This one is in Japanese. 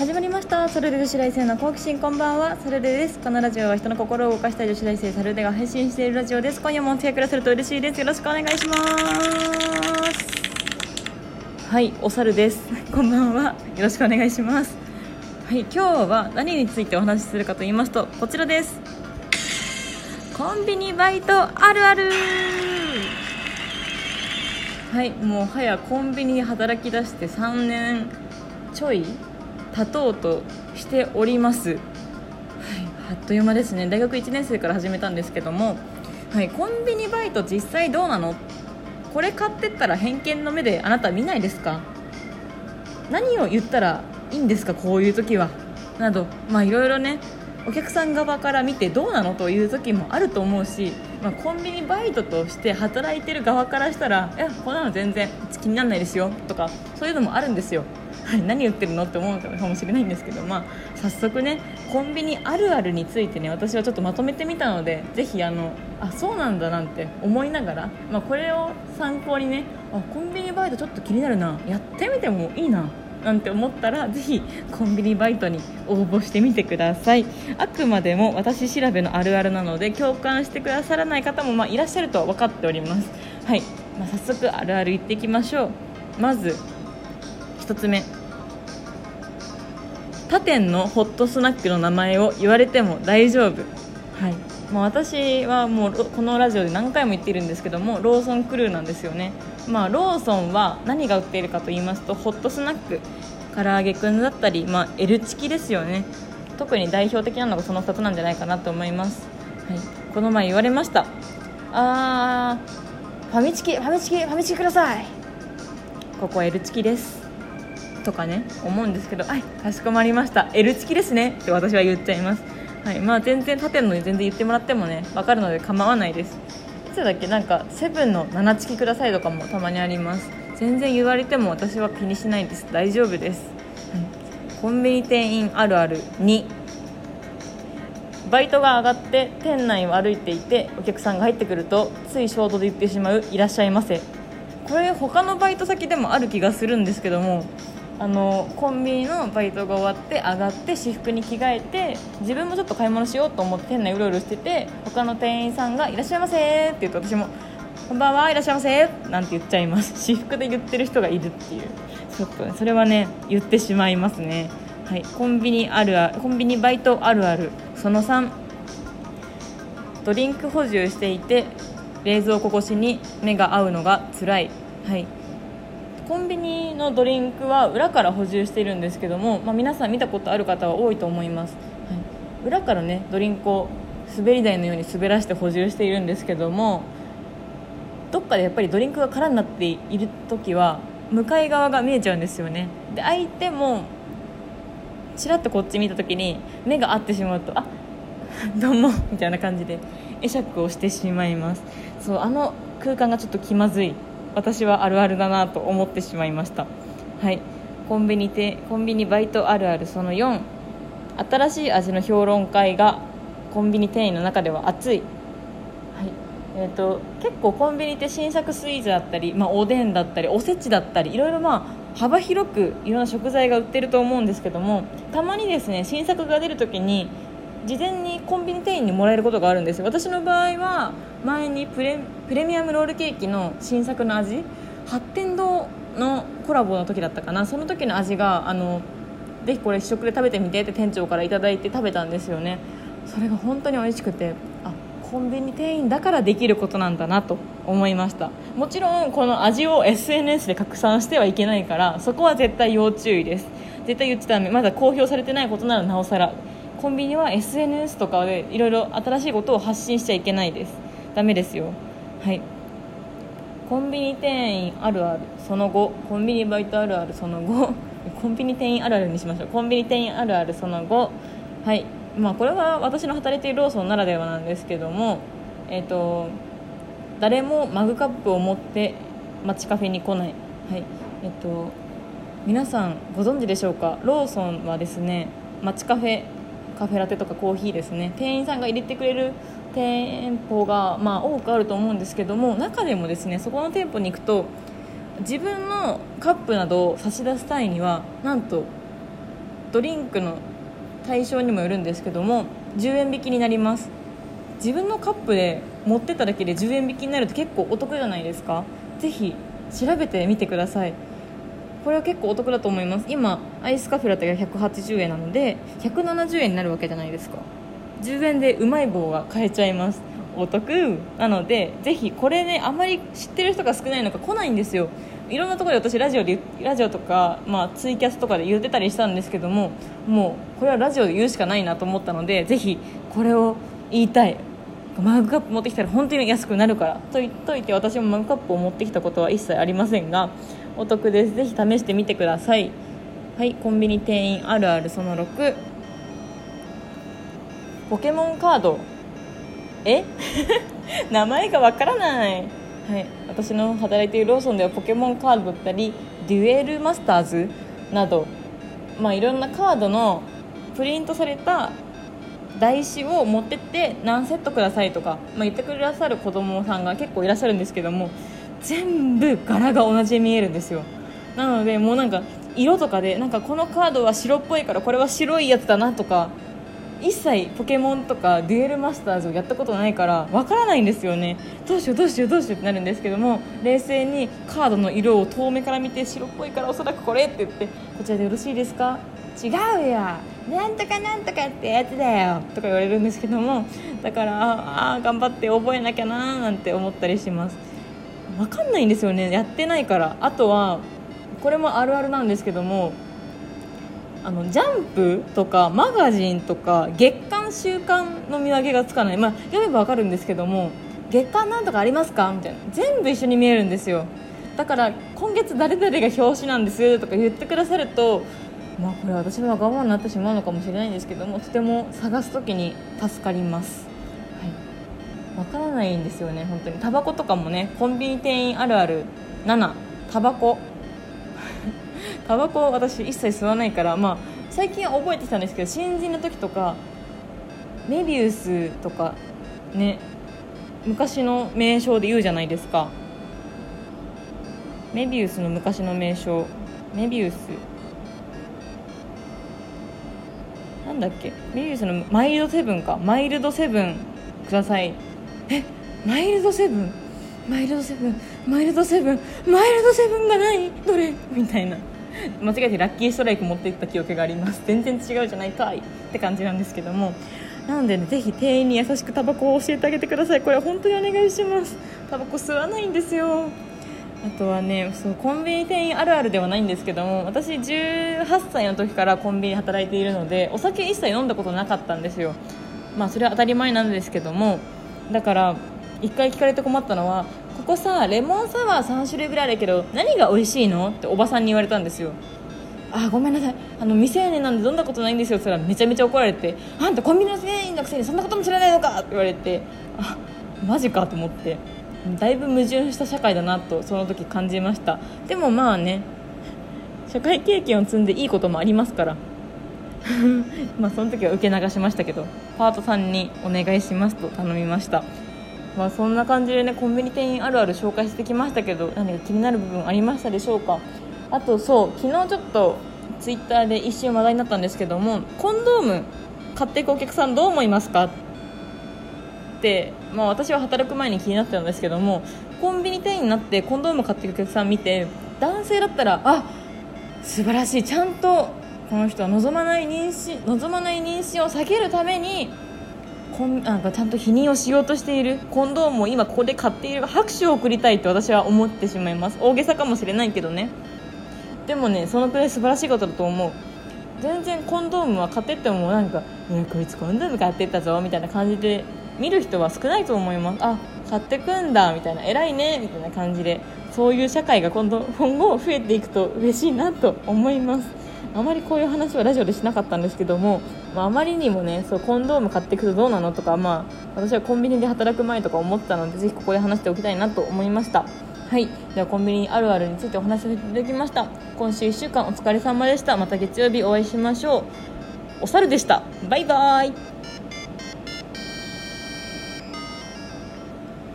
始まりました。サルデ女子大生の好奇心こんばんは。サルデです。このラジオは人の心を動かしたい女子大生サルデが配信しているラジオです。今夜もお付き合いくださると嬉しいです。よろしくお願いします。はいお猿です。こんばんは。よろしくお願いします。はい今日は何についてお話しするかと言いますとこちらです。コンビニバイトあるある。はいもう早コンビニ働き出して3年ちょい経とうとしております、はい、あっという間ですね。大学1年生から始めたんですけども、はい、コンビニバイト実際どうなの？これ買ってったら偏見の目であなた見ないですか？何を言ったらいいんですか？こういう時は。などまあいろいろねお客さん側から見てどうなの？という時もあると思うし、まあ、コンビニバイトとして働いてる側からしたら「いやこんなの全然気にならないですよ」とかそういうのもあるんですよ。何言ってるのって思うかもしれないんですけど、まあ、早速ねコンビニあるあるについてね私はちょっとまとめてみたのでぜひあのあそうなんだなんて思いながら、まあ、これを参考にねあコンビニバイトちょっと気になるなやってみてもいいななんて思ったらぜひコンビニバイトに応募してみてください。あくまでも私調べのあるあるなので共感してくださらない方もまあいらっしゃると分かっております。はい、まあ、早速あるある言っていきましょう。まず1つ目。他店のホットスナックの名前を言われても大丈夫。はい。まあ、私はもうこのラジオで何回も言っているんですけどもローソンクルーなんですよね、まあ、ローソンは何が売っているかと言いますとホットスナック唐揚げくんだったり、まあ、L チキですよね。特に代表的なのがその2つなんじゃないかなと思います、はい、この前言われました。あーファミチキファミチキファミチキください。ここは L チキです。とかね思うんですけどはいかしこまりました。L チキですねって私は言っちゃいます。はいまあ、全然縦のに全然言ってもらってもね分かるので構わないです。いつだっけ？なんかセブンの7チキくださいとかもたまにあります。全然言われても私は気にしないです。大丈夫です、はい、コンビニ店員あるある2バイトが上がって店内を歩いていてお客さんが入ってくるとつい衝動で言ってしまういらっしゃいませ。これ他のバイト先でもある気がするんですけどもあのコンビニのバイトが終わって上がって私服に着替えて自分もちょっと買い物しようと思って店内うろうろしてて他の店員さんが「いらっしゃいませ」って言うと私も「こんばんはいらっしゃいませ」なんて言っちゃいます。私服で言ってる人がいるっていう。ちょっとねそれはね言ってしまいますね。はい。コンビニあるあコンビニバイトあるある。その3ドリンク補充していて冷蔵庫越しに目が合うのが辛い。はい。コンビニのドリンクは裏から補充しているんですけども、まあ、皆さん見たことある方は多いと思います、はい、裏からねドリンクを滑り台のように滑らして補充しているんですけどもどっかでやっぱりドリンクが空になっている時は向かい側が見えちゃうんですよね。で相手もちらっとこっち見た時に目が合ってしまうとあ どうもみたいな感じで会釈をしてしまいます。そうあの空間がちょっと気まずい。私はあるあるだなと思ってしまいました。はい。コンビニてコンビニバイトあるあるその4新しい味の評論会がコンビニ店員の中では熱い、はい。えーと、結構コンビニって新作スイーツだったり、まあ、おでんだったりおせちだったりいろいろまあ幅広くいろんな食材が売ってると思うんですけどもたまにですね新作が出るときに事前にコンビニ店員にもらえることがあるんです私の場合は前にプレプレミアムロールケーキの新作の味八天堂のコラボの時だったかな。その時の味があのぜひこれ試食で食べてみてって店長から頂いて食べたんですよね。それが本当に美味しくてあコンビニ店員だからできることなんだなと思いました。もちろんこの味を SNS で拡散してはいけないからそこは絶対要注意です。絶対言っちゃダメまだ公表されてないことならなおさらコンビニは SNS とかでいろいろ新しいことを発信しちゃいけないです。ダメですよ。はい。コンビニ店員あるあるその後。コンビニバイトあるあるその後。コンビニ店員あるあるにしましょう。コンビニ店員あるあるその後。はい。まあこれは私の働いているローソンならではなんですけどもえっ、ー、と誰もマグカップを持って街カフェに来ない。はい。えっ、と皆さんご存知でしょうか？ローソンはですね街カフェカフェラテとかコーヒーですね。店員さんが入れてくれる店舗が、まあ、多くあると思うんですけども中でもですねそこの店舗に行くと自分のカップなどを差し出す際にはなんとドリンクの対象にもよるんですけども10円引きになります。自分のカップで持ってただけで10円引きになると結構お得じゃないですか。ぜひ調べてみてください。これは結構お得だと思います。今アイスカフェラテが180円なので170円になるわけじゃないですか。10円でうまい棒が買えちゃいます。お得？なのでぜひこれねあまり知ってる人が少ないのか来ないんですよ。いろんなところで私ラジオでラジオとか、まあ、ツイキャスとかで言ってたりしたんですけどももうこれはラジオで言うしかないなと思ったのでぜひこれを言いたい。マグカップ持ってきたら本当に安くなるからと言っといて私もマグカップを持ってきたことは一切ありませんがお得です。ぜひ試してみてください。はいコンビニ店員あるあるその6ポケモンカード。え？名前がわからない。はい。私の働いているローソンではポケモンカードだったりデュエルマスターズなどまあいろんなカードのプリントされた台紙を持ってって何セットくださいとか、まあ、言ってくださる子供さんが結構いらっしゃるんですけども全部柄が同じに見えるんですよ。なのでもうなんか色とかでなんかこのカードは白っぽいからこれは白いやつだなとか一切ポケモンとかデュエルマスターズをやったことないからわからないんですよね。どうしようどうしようどうしようってなるんですけども冷静にカードの色を遠目から見て白っぽいからおそらくこれって言ってこちらでよろしいですか？違うよ。なんとかなんとかってやつだよ。とか言われるんですけどもだからああ頑張って覚えなきゃなーなんて思ったりします。分かんないんですよね。やってないから。あとはこれもあるあるなんですけどもあのジャンプとかマガジンとか月刊週刊の見分けがつかない、まあ、読めば分かるんですけども月刊なんとかありますか？みたいな。全部一緒に見えるんですよ。だから今月誰々が表紙なんですとか言ってくださるとまあこれ私は我慢になってしまうのかもしれないんですけどもとても探す時に助かります。はい。分からないんですよね本当に。タバコとかもねコンビニ店員あるある。7タバコ。タバコ私一切吸わないから、まあ、最近覚えてきたんですけど新人の時とかメビウスとかね昔の名称で言うじゃないですか。メビウスの昔の名称。メビウス。なんだっけ？メビウスのマイルドセブンか。マイルドセブン。ください。え？マイルドセブン？マイルドセブン？マイルドセブン？マイルドセブンがない？どれ？みたいな。間違えてラッキーストライク持っていった記憶があります。全然違うじゃないかいって感じなんですけども。なので、ね、ぜひ店員に優しくタバコを教えてあげてください。これ本当にお願いします。タバコ吸わないんですよ。あとはねそうコンビニ店員あるあるではないんですけども。私18歳の時からコンビニ働いているのでお酒一切飲んだことなかったんですよ。まあそれは当たり前なんですけども。だから1回聞かれて困ったのはここさレモンサワー3種類ぐらいあるけど何が美味しいの？っておばさんに言われたんですよ。あごめんなさい。あの未成年なんで飲んだことないんですよ。って言ったらめちゃめちゃ怒られてあんたコンビニの店員のくせにそんなことも知らないのか？って言われてあマジかと思って。だいぶ矛盾した社会だなとその時感じました。でもまあね社会経験を積んでいいこともありますから。まあその時は受け流しましたけどパートさんにお願いしますと頼みました。まあそんな感じでねコンビニ店員あるある紹介してきましたけど何か気になる部分ありましたでしょうか？あとそう昨日ちょっとツイッターで一瞬話題になったんですけどもコンドーム買っていくお客さんどう思いますか？って、まあ、私は働く前に気になってたんですけどもコンビニ店員になってコンドーム買っていくお客さん見て男性だったらあ素晴らしいちゃんとこの人は望まない妊娠望まない妊娠を避けるためにこんなんかちゃんと否認をしようとしている。コンドームを今ここで買っている拍手を送りたいって私は思ってしまいます。大げさかもしれないけどね。でもねそのくらい素晴らしいことだと思う。全然コンドームは買ってってもなんか「いやこいつコンドーム買ってったぞ」みたいな感じで見る人は少ないと思います。あ買ってくんだみたいな。偉いねみたいな感じでそういう社会が今度今後増えていくと嬉しいなと思います。あまりこういう話はラジオでしなかったんですけども、まあ、あまりにもねそうコンドーム買っていくとどうなのとか、まあ、私はコンビニで働く前とか思ったのでぜひここで話しておきたいなと思いました。はい。ではコンビニあるあるについてお話しさせていただきました。今週1週間お疲れ様でした。また月曜日お会いしましょう。お猿でした。バイバーイ。